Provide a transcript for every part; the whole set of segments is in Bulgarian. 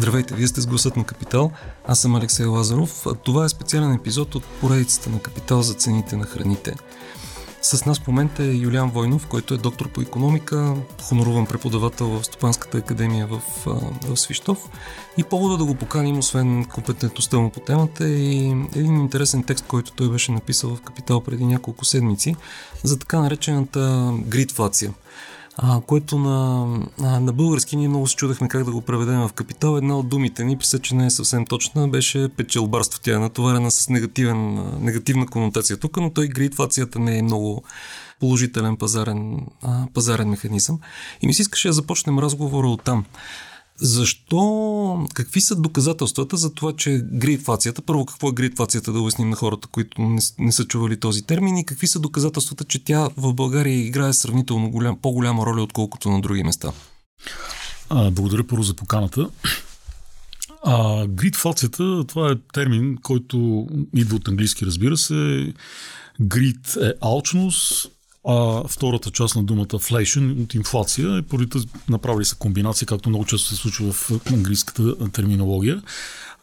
Здравейте, вие сте с гласът на Капитал. Аз съм Алексей Лазаров. Това е специален епизод от поредицата на Капитал за цените на храните. С нас в момента е Юлиан Войнов, който е доктор по економика, хоноруван преподавател в Стопанската академия в, в Свищов. И повода да го поканим, освен компетентността му по темата, е един интересен текст, който той беше написал в Капитал преди няколко седмици за така наречената гридфлация – а, което на, а, на български ние много се чудахме как да го преведем в капитал. Една от думите ни, писа, че не е съвсем точна, беше печелбарство. Тя е натоварена с негативен, негативна конотация тук, но той гридфлацията не е много положителен пазарен, а, пазарен механизъм. И ми се искаше да започнем разговора от там. Защо, какви са доказателствата за това, че гридфлацията, първо какво е гридфлацията, да обясним на хората, които не, не са чували този термин и какви са доказателствата, че тя в България играе сравнително голям, по-голяма роля, отколкото на други места? А, благодаря първо за поканата. А, гридфлацията, това е термин, който идва от английски, разбира се. Грид е алчност, а втората част на думата inflation от инфлация е поради направили са комбинация, както много често се случва в английската терминология.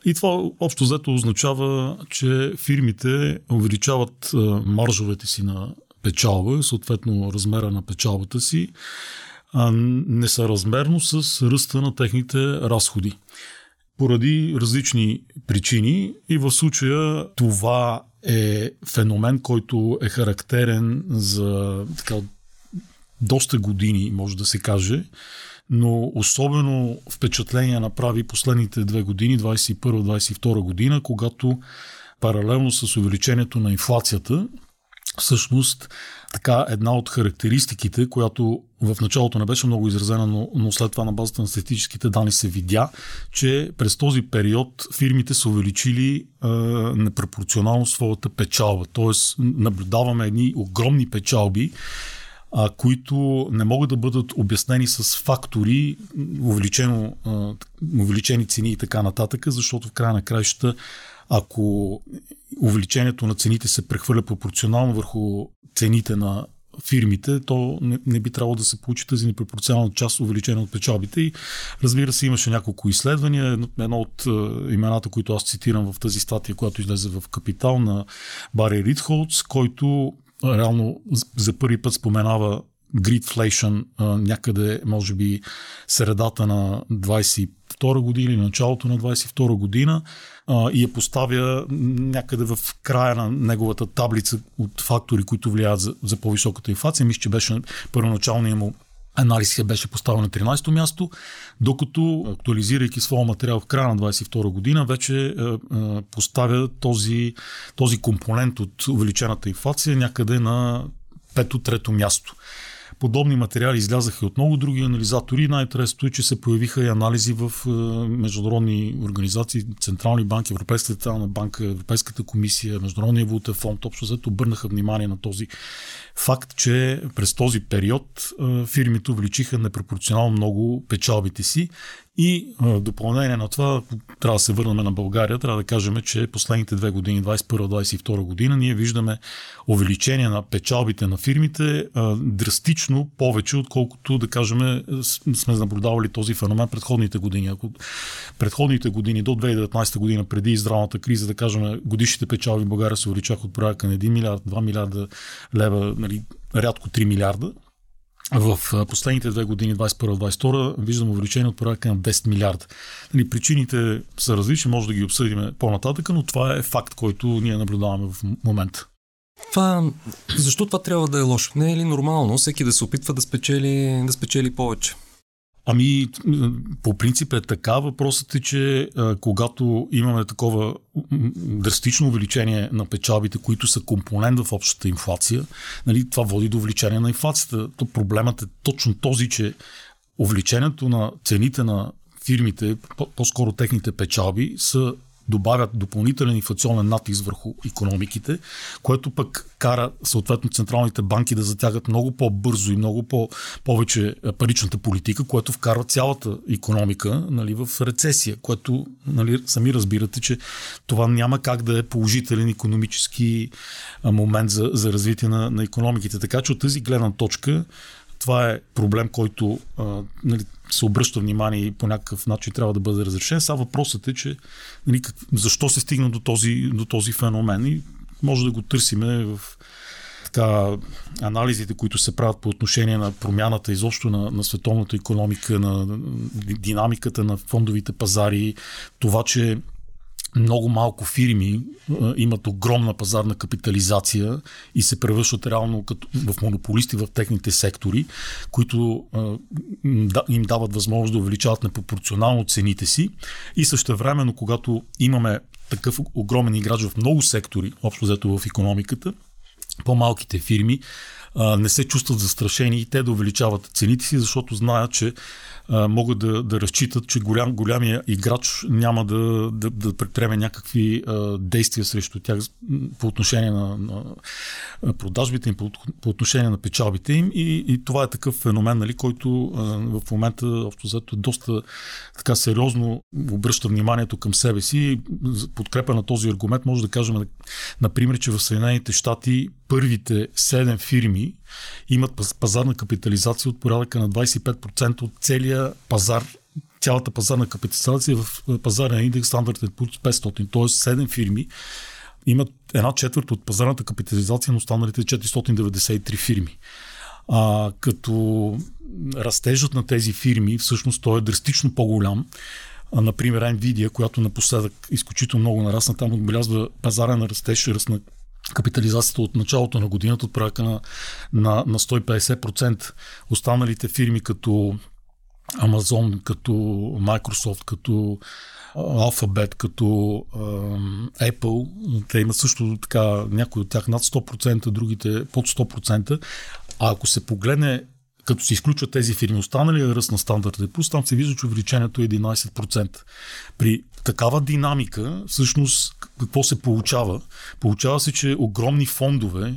И това общо взето означава, че фирмите увеличават маржовете си на печалба, съответно размера на печалбата си, несъразмерно с ръста на техните разходи. Поради различни причини и в случая това е феномен, който е характерен за така, доста години, може да се каже, но особено впечатление направи последните две години, 21-22 година, когато паралелно с увеличението на инфлацията, всъщност така една от характеристиките, която в началото не беше много изразена, но, но след това на базата на статистическите данни се видя, че през този период фирмите са увеличили е, непропорционално своята печалба. Тоест наблюдаваме едни огромни печалби, а, които не могат да бъдат обяснени с фактори, увеличено, а, увеличени цени и така нататък, защото в края на краищата ако увеличението на цените се прехвърля пропорционално върху цените на фирмите, то не, не би трябвало да се получи тази непропорционална част увеличение от печалбите. И разбира се, имаше няколко изследвания. Едно от е, имената, които аз цитирам в тази статия, която излезе в Капитал на Бари Ридхолц, който реално за първи път споменава Gridflation някъде, може би, средата на 22 година или началото на 22 година а, и я поставя някъде в края на неговата таблица от фактори, които влияят за, за по-високата инфлация. Мисля, че беше първоначалният му анализ беше поставен на 13-то място, докато актуализирайки своя материал в края на 22 година, вече е, е, поставя този, този компонент от увеличената инфлация някъде на пето-трето място. Подобни материали излязаха и от много други анализатори. Най-интересното е, че се появиха и анализи в е, международни организации, централни банки, Европейската централна банка, Европейската комисия, Международния валутен фонд. Общо взето обърнаха внимание на този факт, че през този период е, фирмите увеличиха непропорционално много печалбите си и в допълнение на това, трябва да се върнем на България, трябва да кажем, че последните две години, 21-22 година, ние виждаме увеличение на печалбите на фирмите драстично повече, отколкото, да кажем, сме наблюдавали този феномен предходните години. Ако предходните години до 2019 година, преди здравната криза, да кажем, годишните печалби в България се увеличаха от порядъка на 1 милиард, 2 милиарда лева, нали, рядко 3 милиарда в последните две години, 21-22, виждам увеличение от порядка на 10 милиарда. Нали, причините са различни, може да ги обсъдим по-нататък, но това е факт, който ние наблюдаваме в момента. Това, защо това трябва да е лошо? Не е ли нормално всеки да се опитва да спечели, да спечели повече? Ами, по принцип е така. Въпросът е, че когато имаме такова драстично увеличение на печалбите, които са компонент в общата инфлация, нали, това води до увеличение на инфлацията. То проблемът е точно този, че увеличението на цените на фирмите, по-скоро техните печалби, са добавят допълнителен инфлационен натиск върху економиките, което пък кара съответно централните банки да затягат много по-бързо и много по-повече паричната политика, което вкарва цялата економика нали, в рецесия, което нали, сами разбирате, че това няма как да е положителен економически момент за, за развитие на, на економиките. Така че от тази гледна точка това е проблем, който а, нали, се обръща внимание и по някакъв начин трябва да бъде разрешен. Сега въпросът е, че нали, как, защо се стигна до този, до този феномен и може да го търсиме в така, анализите, които се правят по отношение на промяната изобщо на, на световната економика, на, на динамиката на фондовите пазари, това, че много малко фирми имат огромна пазарна капитализация и се превръщат реално като, в монополисти в техните сектори, които им дават възможност да увеличават непропорционално цените си. И също времено, когато имаме такъв огромен играч в много сектори, общо взето в економиката, по-малките фирми не се чувстват застрашени и те да увеличават цените си, защото знаят, че а, могат да, да разчитат, че голям, голямия играч няма да, да, да предприеме някакви а, действия срещу тях по отношение на, на продажбите им, по, по отношение на печалбите им и, и това е такъв феномен, нали, който а, в момента общо взето доста така сериозно обръща вниманието към себе си. Подкрепа на този аргумент може да кажем, например, че в Съединените щати първите 7 фирми имат пазарна капитализация от порядъка на 25% от целия пазар цялата пазарна капитализация в пазарния индекс Standard Poor's 500, т.е. 7 фирми имат една четвърт от пазарната капитализация на останалите 493 фирми. А, като растежът на тези фирми всъщност той е драстично по-голям. А, например, Nvidia, която напоследък изключително много нарасна, там отбелязва пазара на растеж, ръст на капитализацията от началото на годината от прака на, на, на 150%. Останалите фирми като Amazon, като Microsoft, като Alphabet, като uh, Apple, те имат също така някои от тях над 100%, другите под 100%. А ако се погледне като се изключват тези фирми, останали ръст на стандарт Plus, там се вижда, че увеличението е 11%. При такава динамика, всъщност, какво се получава? Получава се, че огромни фондове,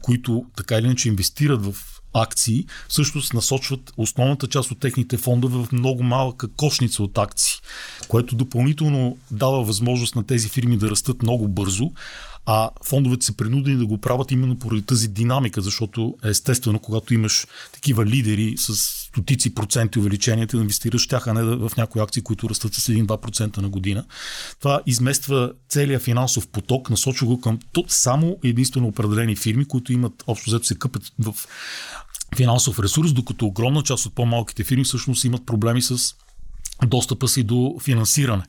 които така или иначе инвестират в акции, всъщност насочват основната част от техните фондове в много малка кошница от акции, което допълнително дава възможност на тези фирми да растат много бързо, а фондовете са принудени да го правят именно поради тази динамика, защото естествено, когато имаш такива лидери с стотици проценти увеличения, да инвестираш тях, а не в някои акции, които растат с 1-2% на година. Това измества целият финансов поток, насочва го към само единствено определени фирми, които имат общо взето се къпят в финансов ресурс, докато огромна част от по-малките фирми всъщност имат проблеми с достъпа си до финансиране.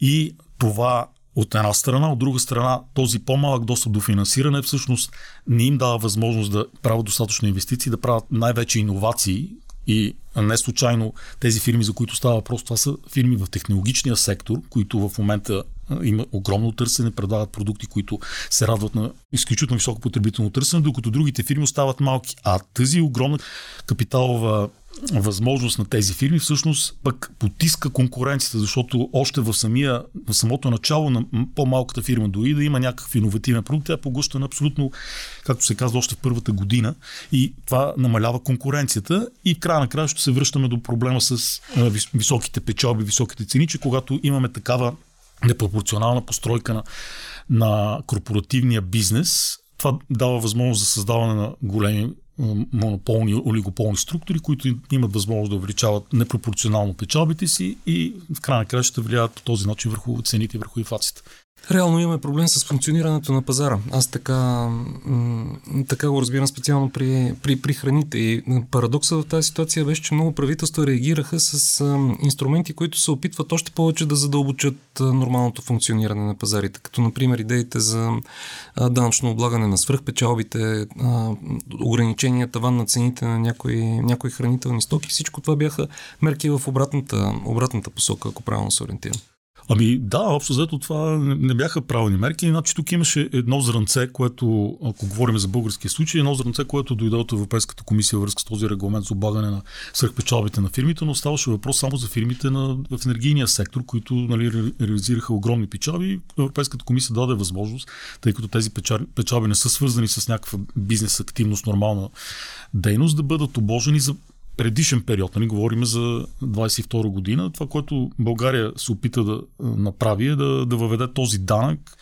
И това от една страна, от друга страна, този по-малък достъп до финансиране всъщност не им дава възможност да правят достатъчно инвестиции, да правят най-вече иновации и не случайно тези фирми, за които става въпрос, това са фирми в технологичния сектор, които в момента има огромно търсене, предлагат продукти, които се радват на изключително високо потребително търсене, докато другите фирми остават малки. А тази огромна капиталова възможност на тези фирми всъщност пък потиска конкуренцията, защото още в, самия, в самото начало на по-малката фирма дори да има някакъв иновативен продукт, тя е поглъщана абсолютно, както се казва, още в първата година. И това намалява конкуренцията. И в края на края ще се връщаме до проблема с високите печалби, високите цени, че когато имаме такава непропорционална постройка на, на корпоративния бизнес, това дава възможност за създаване на големи монополни, олигополни структури, които имат възможност да увеличават непропорционално печалбите си и в крайна края ще влияят по този начин върху цените и върху инфлацията. Реално имаме проблем с функционирането на пазара. Аз така, така го разбирам специално при, при, при храните. И парадокса в тази ситуация беше, че много правителства реагираха с инструменти, които се опитват още повече да задълбочат нормалното функциониране на пазарите. Като, например, идеите за данъчно облагане на свръхпечалбите, ограничения таван на цените на някои, някои хранителни стоки. Всичко това бяха мерки в обратната, обратната посока, ако правилно се ориентирам. Ами да, общо взето това не бяха правилни мерки. Иначе тук имаше едно зранце, което, ако говорим за българския случай, едно зранце, което дойде от Европейската комисия връзка с този регламент за облагане на свърхпечалбите на фирмите, но ставаше въпрос само за фирмите на, в енергийния сектор, които нали, реализираха огромни печалби. Европейската комисия даде възможност, тъй като тези печалби не са свързани с някаква бизнес активност, нормална дейност, да бъдат обложени за предишен период, нали, говорим за 22 година, това, което България се опита да направи е да, да въведе този данък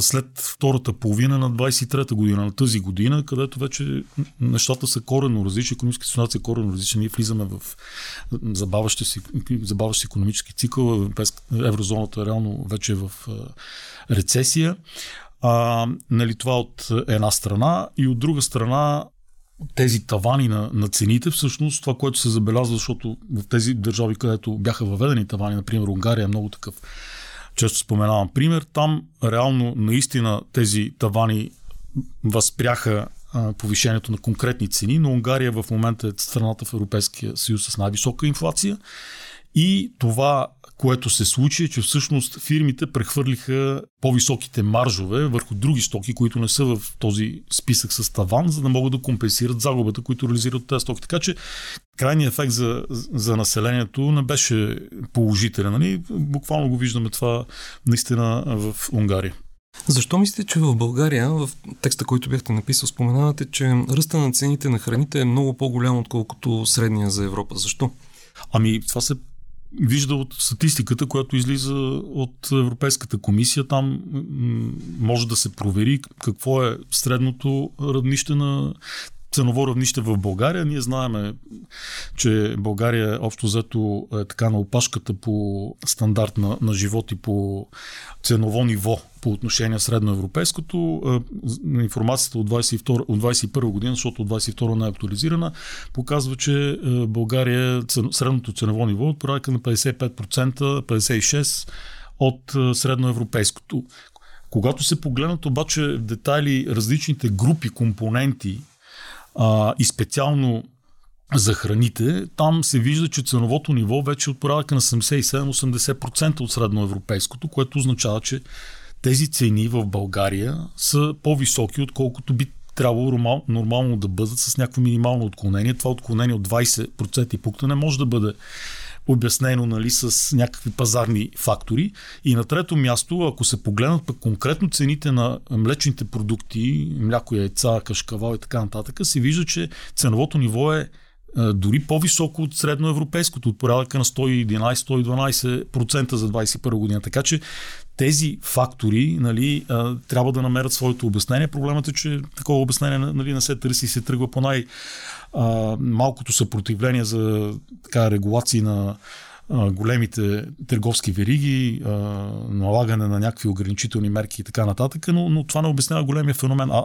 след втората половина на 23-та година, на тази година, където вече нещата са коренно различни, економически ситуация е коренно различна. Ние влизаме в забаващ забаващ економически цикъл, еврозоната реално вече е в рецесия. А, нали, това от една страна и от друга страна тези тавани на, на цените, всъщност това, което се забелязва, защото в тези държави, където бяха въведени тавани, например Унгария е много такъв. Често споменавам пример, там реално наистина тези тавани възпряха повишението на конкретни цени, но Унгария в момента е страната в Европейския съюз с най-висока инфлация. И това което се случи е, че всъщност фирмите прехвърлиха по-високите маржове върху други стоки, които не са в този списък с таван, за да могат да компенсират загубата, които реализират тези стоки. Така че крайният ефект за, за населението не беше положителен. Нали? Буквално го виждаме това наистина в Унгария. Защо мислите, че в България, в текста, който бяхте написал, споменавате, че ръста на цените на храните е много по-голям, отколкото средния за Европа? Защо? Ами, това се вижда от статистиката, която излиза от Европейската комисия. Там може да се провери какво е средното равнище на ценово равнище в България. Ние знаеме, че България общо взето е така на опашката по стандарт на, на живот и по ценово ниво по отношение средноевропейското. Е, информацията от, 22, от 21 година, защото от 22 не е актуализирана, показва, че е, България средното ценово ниво от порядка на 55%, 56% от е, средноевропейското. Когато се погледнат обаче в детайли различните групи компоненти а, и специално за храните, там се вижда, че ценовото ниво вече е от порядъка на 77-80% от средноевропейското, което означава, че тези цени в България са по-високи, отколкото би трябвало нормал, нормално да бъдат с някакво минимално отклонение. Това отклонение от 20% и пункта не може да бъде обяснено нали, с някакви пазарни фактори. И на трето място, ако се погледнат пък конкретно цените на млечните продукти, мляко, яйца, кашкавал и така нататък, се вижда, че ценовото ниво е дори по-високо от средноевропейското, от порядъка на 111-112% за 2021 година. Така че тези фактори нали, трябва да намерят своето обяснение. Проблемът е, че такова обяснение нали, не се търси и се тръгва по най- малкото съпротивление за така, регулации на големите търговски вериги, налагане на някакви ограничителни мерки и така нататък, но, но това не обяснява големия феномен. А,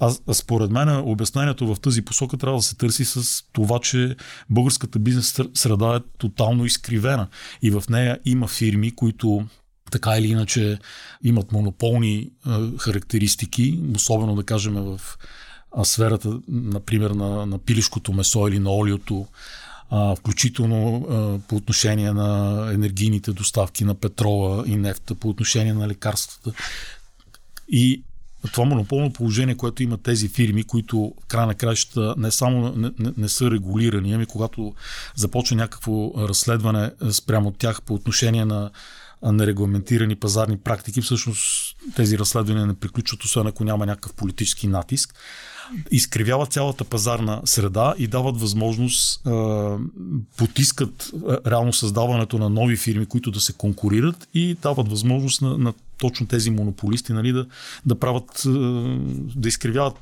а, а според мен обяснението в тази посока трябва да се търси с това, че българската бизнес среда е тотално изкривена и в нея има фирми, които така или иначе имат монополни характеристики, особено да кажем в сферата, например, на, на пилешкото месо или на олиото, а, включително а, по отношение на енергийните доставки на петрола и нефта, по отношение на лекарствата. И това монополно положение, което имат тези фирми, които в край на краищата не само не, не, не са регулирани, ами когато започва някакво разследване спрямо от тях по отношение на нерегламентирани пазарни практики, всъщност тези разследвания не приключват, освен ако няма някакъв политически натиск. Изкривяват цялата пазарна среда и дават възможност, потискат реално създаването на нови фирми, които да се конкурират и дават възможност на, на точно тези монополисти нали, да, да правят, да изкривяват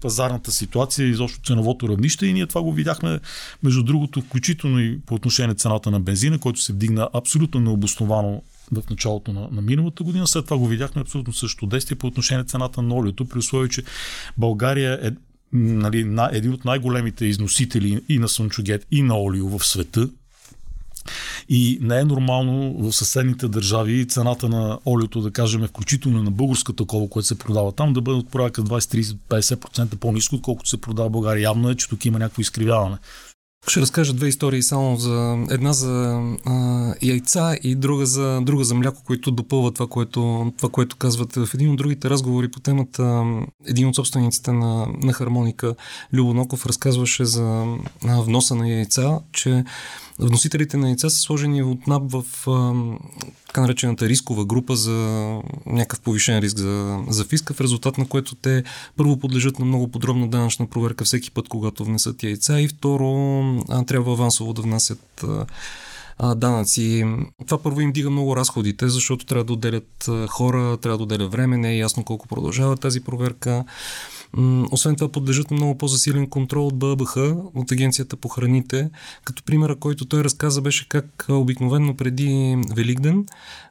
пазарната ситуация и изобщо ценовото равнище и ние това го видяхме между другото включително и по отношение цената на бензина, който се вдигна абсолютно необосновано в началото на, на миналата година. След това го видяхме абсолютно също действие по отношение на цената на олиото, при условие, че България е нали, на, един от най-големите износители и на слънчогет, и на олио в света. И не е нормално в съседните държави цената на олиото, да кажем, включително на българската такова, което се продава там, да бъде от порядка 20-30-50% по-низко, отколкото се продава в България. Явно е, че тук има някакво изкривяване. Ще разкажа две истории само за една за а, яйца и друга за, друга за мляко, които допълват това което, това, което казвате. В един от другите разговори по темата, един от собствениците на, на хармоника, Любоноков, разказваше за а, вноса на яйца, че Вносителите на яйца са сложени от НАП в така наречената рискова група за някакъв повишен риск за, за фиска, в резултат на което те първо подлежат на много подробна данъчна проверка всеки път, когато внесат яйца и второ трябва авансово да внасят а, данъци. Това първо им дига много разходите, защото трябва да отделят хора, трябва да отделят време, не е ясно колко продължава тази проверка. Освен това подлежат на много по-засилен контрол от ББХ, от Агенцията по храните. Като примера, който той разказа, беше как обикновено преди Великден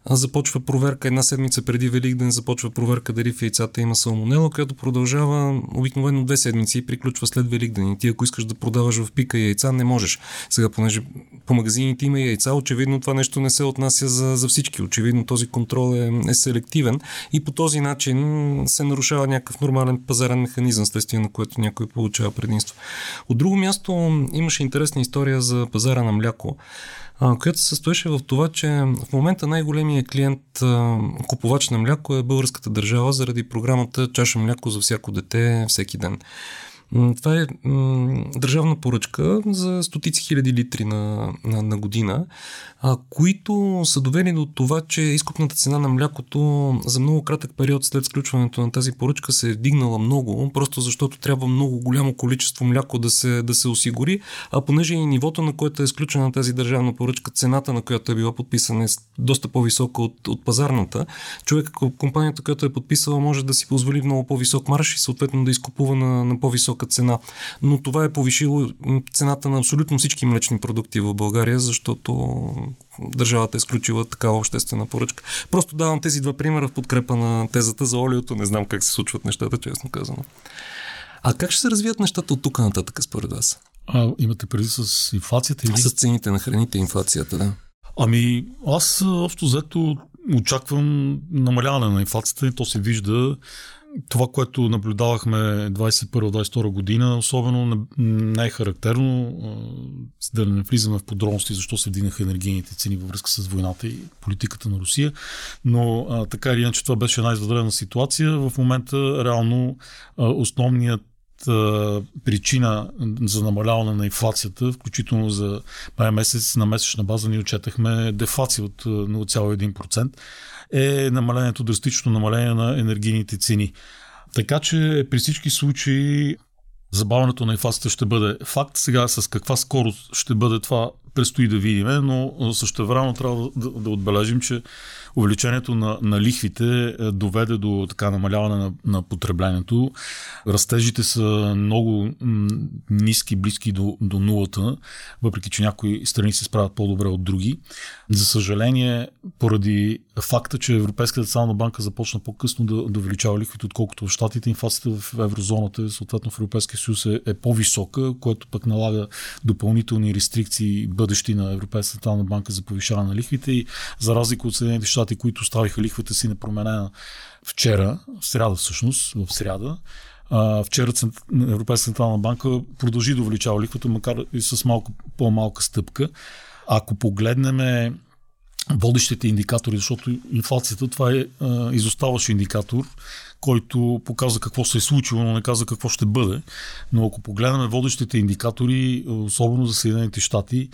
започва проверка, една седмица преди Великден започва проверка дали в яйцата има салмонела, която продължава обикновено две седмици и приключва след Великден. И ти ако искаш да продаваш в пика яйца, не можеш. Сега, понеже по магазините има яйца, очевидно това нещо не се отнася за, за всички. Очевидно този контрол е, е селективен и по този начин се нарушава някакъв нормален пазарен механизъм, следствие на което някой получава предимство. От друго място имаше интересна история за пазара на мляко която се състоеше в това, че в момента най-големият клиент, купувач на мляко е българската държава заради програмата Чаша мляко за всяко дете всеки ден. Това е държавна поръчка за стотици хиляди литри на, на, на година, а, които са довели до това, че изкупната цена на млякото за много кратък период след сключването на тази поръчка се е вдигнала много, просто защото трябва много голямо количество мляко да се, да се осигури, а понеже и нивото, на което е изключена тази държавна поръчка, цената на която е била подписана е доста по-висока от, от пазарната, човек, компанията, която е подписала, може да си позволи много по-висок марш и съответно да изкупува на, на по-висока цена. Но това е повишило цената на абсолютно всички млечни продукти в България, защото държавата е изключила такава обществена поръчка. Просто давам тези два примера в подкрепа на тезата за олиото. Не знам как се случват нещата, честно казано. А как ще се развият нещата от тук нататък, според вас? А, имате преди с инфлацията или? С цените на храните и инфлацията, да. Ами, аз общо взето очаквам намаляване на инфлацията и то се вижда това, което наблюдавахме 21-22 година, особено не е характерно, да не влизаме в подробности, защо се вдигнаха енергийните цени във връзка с войната и политиката на Русия, но така или иначе това беше една извънредна ситуация. В момента реално основният причина за намаляване на инфлацията, включително за май месец на месечна база, ни отчетахме дефлация от 0,1% е намалението, драстично намаление на енергийните цени. Така че при всички случаи забавянето на инфлацията ще бъде факт. Сега с каква скорост ще бъде това предстои да видим, но също време трябва да, да отбележим, че увеличението на, на лихвите е, доведе до така намаляване на, на потреблението. Растежите са много ниски, близки до, до нулата, въпреки че някои страни се справят по-добре от други. За съжаление, поради факта, че Европейската централна банка започна по-късно да, да увеличава лихвите, отколкото в Штатите, инфлацията в еврозоната, съответно в Европейския съюз е, е по-висока, което пък налага допълнителни рестрикции бъдещи на Европейската централна банка за повишаване на лихвите и за разлика от Съединените щати, които оставиха лихвата си непроменена вчера, в сряда всъщност, в сряда, вчера Европейската централна банка продължи да увеличава лихвата, макар и с малко по-малка стъпка. Ако погледнем водещите индикатори, защото инфлацията това е изоставащ индикатор, който показва какво се е случило, но не казва какво ще бъде. Но ако погледнем водещите индикатори, особено за Съединените щати,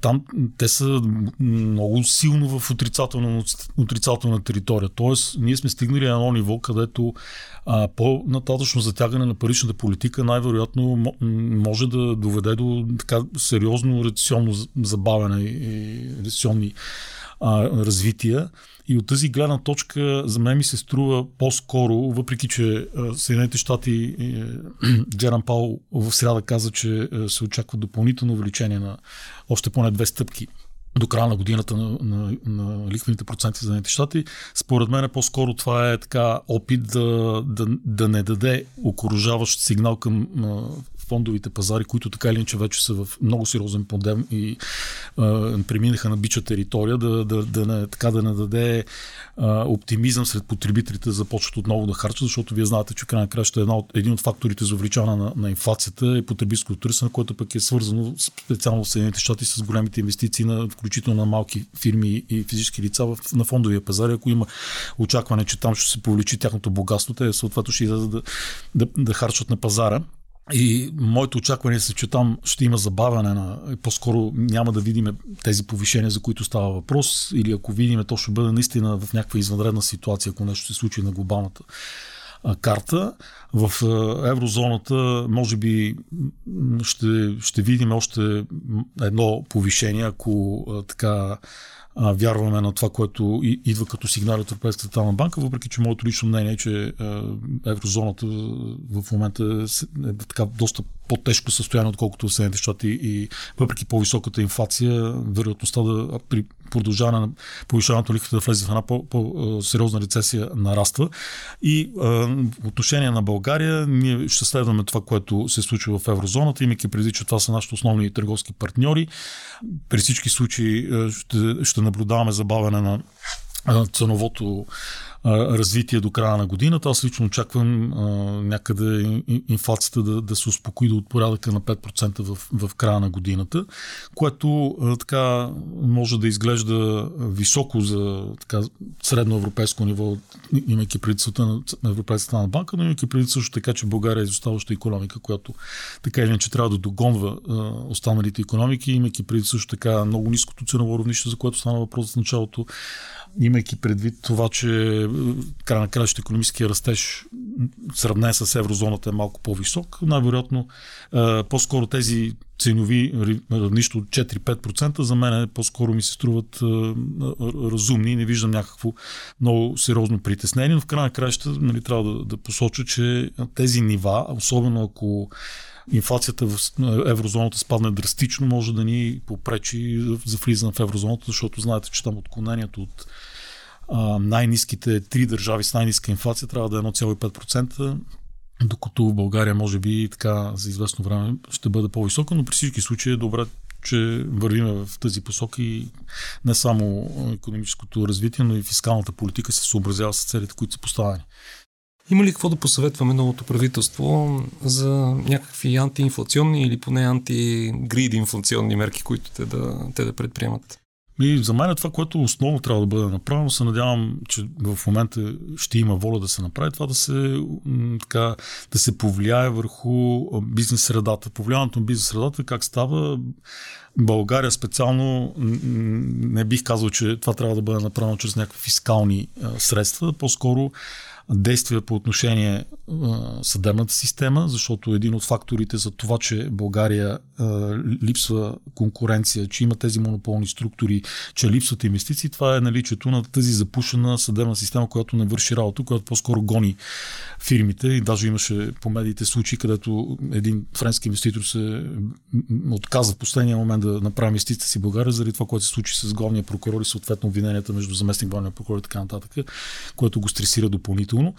там те са много силно в отрицателна, отрицателна територия. Тоест, ние сме стигнали на едно ниво, където а, по-нататъчно затягане на паричната политика най-вероятно може да доведе до така сериозно рецесионно забавяне и рецесионни а, развития. И от тази гледна точка за мен ми се струва по-скоро, въпреки че Съединените щати, Джеран Паул в среда каза, че се очаква допълнително увеличение на още поне две стъпки до края на годината на, на, на лихвените проценти за Съединените щати. Според мен по-скоро това е така опит да, да, да не даде окоръжаващ сигнал към фондовите пазари, които така или иначе вече са в много сериозен подем и а, преминаха на бича територия, да, да, да, не, така да не даде а, оптимизъм сред потребителите да започват отново да харчат, защото вие знаете, че крайна краща една от, един от факторите за увеличаване на, на инфлацията е потребителското търсене, което пък е свързано специално в Съединените щати с големите инвестиции, на, включително на малки фирми и физически лица в, на фондовия пазар. Ако има очакване, че там ще се повеличи тяхното богатство, те съответно ще да, да, да, да харчат на пазара. И моето очакване е, че там ще има забавяне на. По-скоро няма да видим тези повишения, за които става въпрос. Или ако видим, то ще бъде наистина в някаква извънредна ситуация, ако нещо се случи на глобалната карта. В еврозоната може би ще, ще видим още едно повишение, ако така вярваме на това, което идва като сигнали от Европейската централна банка, въпреки че моето лично мнение е, че еврозоната в момента е, е така доста по-тежко състояние, отколкото в Съединените щати и въпреки по-високата инфлация, вероятността да при продължаване на повишаването лихвата да влезе в една по-сериозна рецесия нараства. И а, отношение на България, ние ще следваме това, което се случва в еврозоната, имайки преди, че това са нашите основни търговски партньори. При всички случаи ще, ще наблюдаваме забавяне на ценовото развитие до края на годината. Аз лично очаквам а, някъде инфлацията да, да се успокои до от порядъка на 5% в, в края на годината, което а, така може да изглежда високо за така, средно европейско ниво, имайки предицата на Европейската на банка, но имайки преди също така, че България е изоставаща економика, която така или иначе трябва да догонва а, останалите економики, имайки преди също така много ниското ценово равнище, за което стана въпрос в началото имайки предвид това, че е, край на краща економическия растеж сравнен с еврозоната е малко по-висок, най-вероятно е, по-скоро тези ценови равнища от 4-5% за мен по-скоро ми се струват е, разумни и не виждам някакво много сериозно притеснение, но в край на краища нали, трябва да, да посоча, че тези нива, особено ако инфлацията в еврозоната спадне драстично, може да ни попречи за влизане в еврозоната, защото знаете, че там отклонението от най-низките три държави с най-низка инфлация трябва да е 1,5%, докато в България може би така за известно време ще бъде по-висока, но при всички случаи е добре че вървиме в тази посока и не само економическото развитие, но и фискалната политика се съобразява с целите, които са поставени. Има ли какво да посъветваме новото правителство за някакви антиинфлационни или поне антигриди инфлационни мерки, които те да, те да предприемат? И за мен е това, което основно трябва да бъде направено. Се надявам, че в момента ще има воля да се направи това да се, така, да се повлияе върху бизнес средата. Повлияването на бизнес средата как става България специално не бих казал, че това трябва да бъде направено чрез някакви фискални средства. По-скоро действия по отношение съдебната система, защото един от факторите за това, че България липсва конкуренция, че има тези монополни структури, че липсват инвестиции, това е наличието на тази запушена съдебна система, която не върши работа, която по-скоро гони фирмите. И даже имаше по медиите случаи, където един френски инвеститор се отказа в последния момент да направи инвестиция си България, заради това, което се случи с главния прокурор и съответно обвиненията между заместник главния прокурор и така нататък, което го стресира допълнително.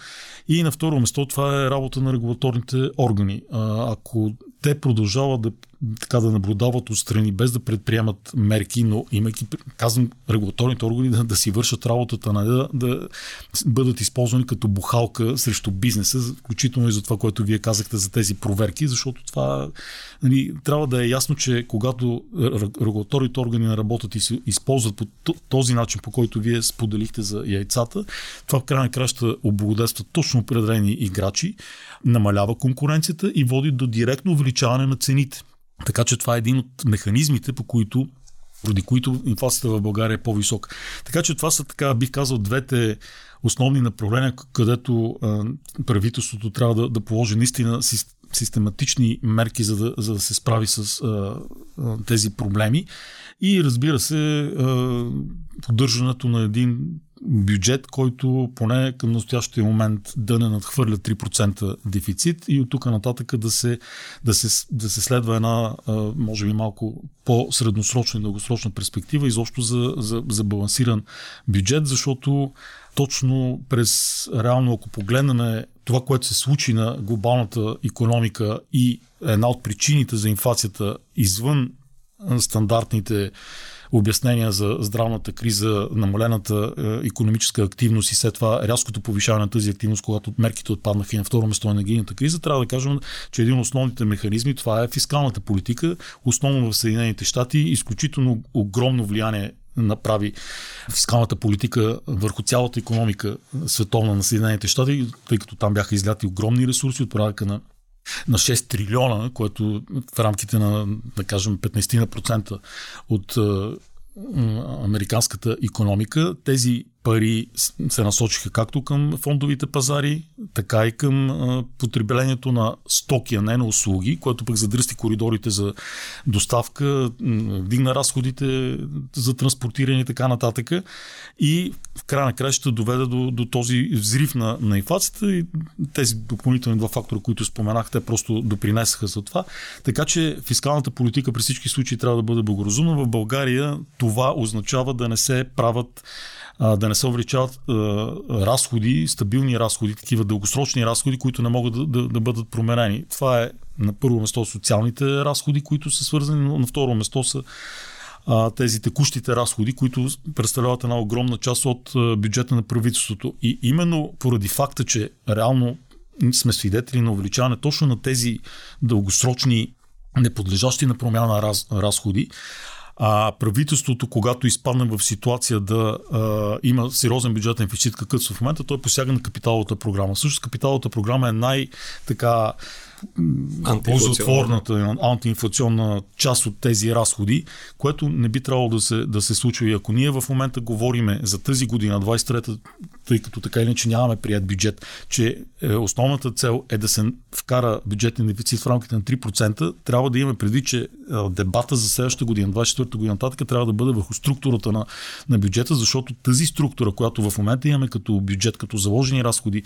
И на второ место това е работа на регулаторните органи. Ако те продължават да, така, да наблюдават отстрани, без да предприемат мерки, но имайки, казвам, регулаторните органи да, да си вършат работата, на да, да бъдат използвани като бухалка срещу бизнеса, включително и за това, което вие казахте за тези проверки, защото това нали, трябва да е ясно, че когато регулаторните органи не работят и се използват по този начин, по който вие споделихте за яйцата, това в край на краща облагодетства точно определени играчи, намалява конкуренцията и води до директно увеличаване на цените. Така че това е един от механизмите, по които поради които инфлацията в България е по-висока. Така че това са, така бих казал, двете основни направления, където а, правителството трябва да, да положи наистина систематични мерки, за да, за да се справи с а, тези проблеми. И разбира се, а, поддържането на един бюджет, който поне към настоящия момент да не надхвърля 3% дефицит и от тук нататък да се, да се, да се следва една, може би малко по-средносрочна и дългосрочна перспектива, изобщо за, за, за балансиран бюджет, защото точно през реално, ако погледнем това, което се случи на глобалната економика и една от причините за инфлацията извън стандартните обяснения за здравната криза, намалената економическа активност и след това рязкото повишаване на тази активност, когато мерките отпаднаха и на второ место енергийната криза, трябва да кажем, че един от основните механизми това е фискалната политика, основно в Съединените щати, изключително огромно влияние направи фискалната политика върху цялата економика световна на Съединените щати, тъй като там бяха изляти огромни ресурси от порядъка на на 6 трилиона, което в рамките на, да кажем, 15% от американската економика, тези пари се насочиха както към фондовите пазари, така и към потреблението на стоки, а не на услуги, което пък задръсти коридорите за доставка, дигна разходите за транспортиране и така нататък. И в края на края ще доведе до, до този взрив на, на инфлацията и тези допълнителни два фактора, които споменах, те просто допринесаха за това. Така че фискалната политика при всички случаи трябва да бъде благоразумна. В България това означава да не се правят да не се увеличават разходи, стабилни разходи, такива дългосрочни разходи, които не могат да, да, да бъдат променени. Това е на първо место социалните разходи, които са свързани, но на второ место са тези текущите разходи, които представляват една огромна част от бюджета на правителството. И именно поради факта, че реално сме свидетели на увеличаване точно на тези дългосрочни неподлежащи на промяна раз, разходи, а правителството, когато изпадне в ситуация да а, има сериозен бюджетен дефицит, какъвто в момента, той посяга на капиталовата програма. Също капиталовата програма е най-така ползотворната антиинфлационна част от тези разходи, което не би трябвало да се, да се случва. И ако ние в момента говориме за тази година, 23-та, тъй като така или иначе нямаме прият бюджет, че е, основната цел е да се вкара бюджетен дефицит в рамките на 3%, трябва да имаме преди, че дебата за следващата година, 24-та година нататък, трябва да бъде върху структурата на, на бюджета, защото тази структура, която в момента имаме като бюджет, като заложени разходи,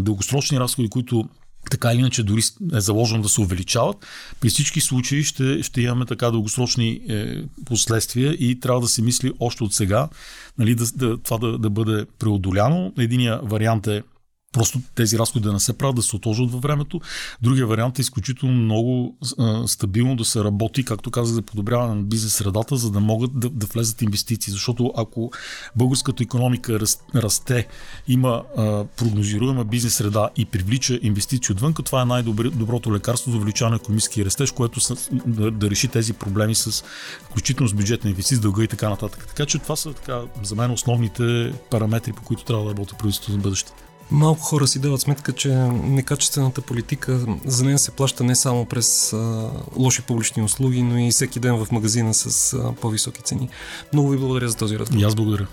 дългосрочни разходи, които така или иначе дори е заложено да се увеличават. При всички случаи ще, ще имаме така дългосрочни е, последствия и трябва да се мисли още от сега нали, да, да, това да, да бъде преодоляно. Единия вариант е Просто тези разходи да не се правят, да се отложат във времето. Другия вариант е изключително много а, стабилно да се работи, както казах, за подобряване на бизнес средата, за да могат да, да влезат инвестиции. Защото ако българската економика расте, има а, прогнозируема бизнес среда и привлича инвестиции отвън, това е най-доброто лекарство за увеличаване на економически растеж, което са, да, да реши тези проблеми с включително с бюджетна инвестиции, дълга и така нататък. Така че това са така, за мен основните параметри, по които трябва да работи правителството за бъдеще. Малко хора си дават сметка, че некачествената политика за нея се плаща не само през а, лоши публични услуги, но и всеки ден в магазина с а, по-високи цени. Много ви благодаря за този разговор. И аз благодаря.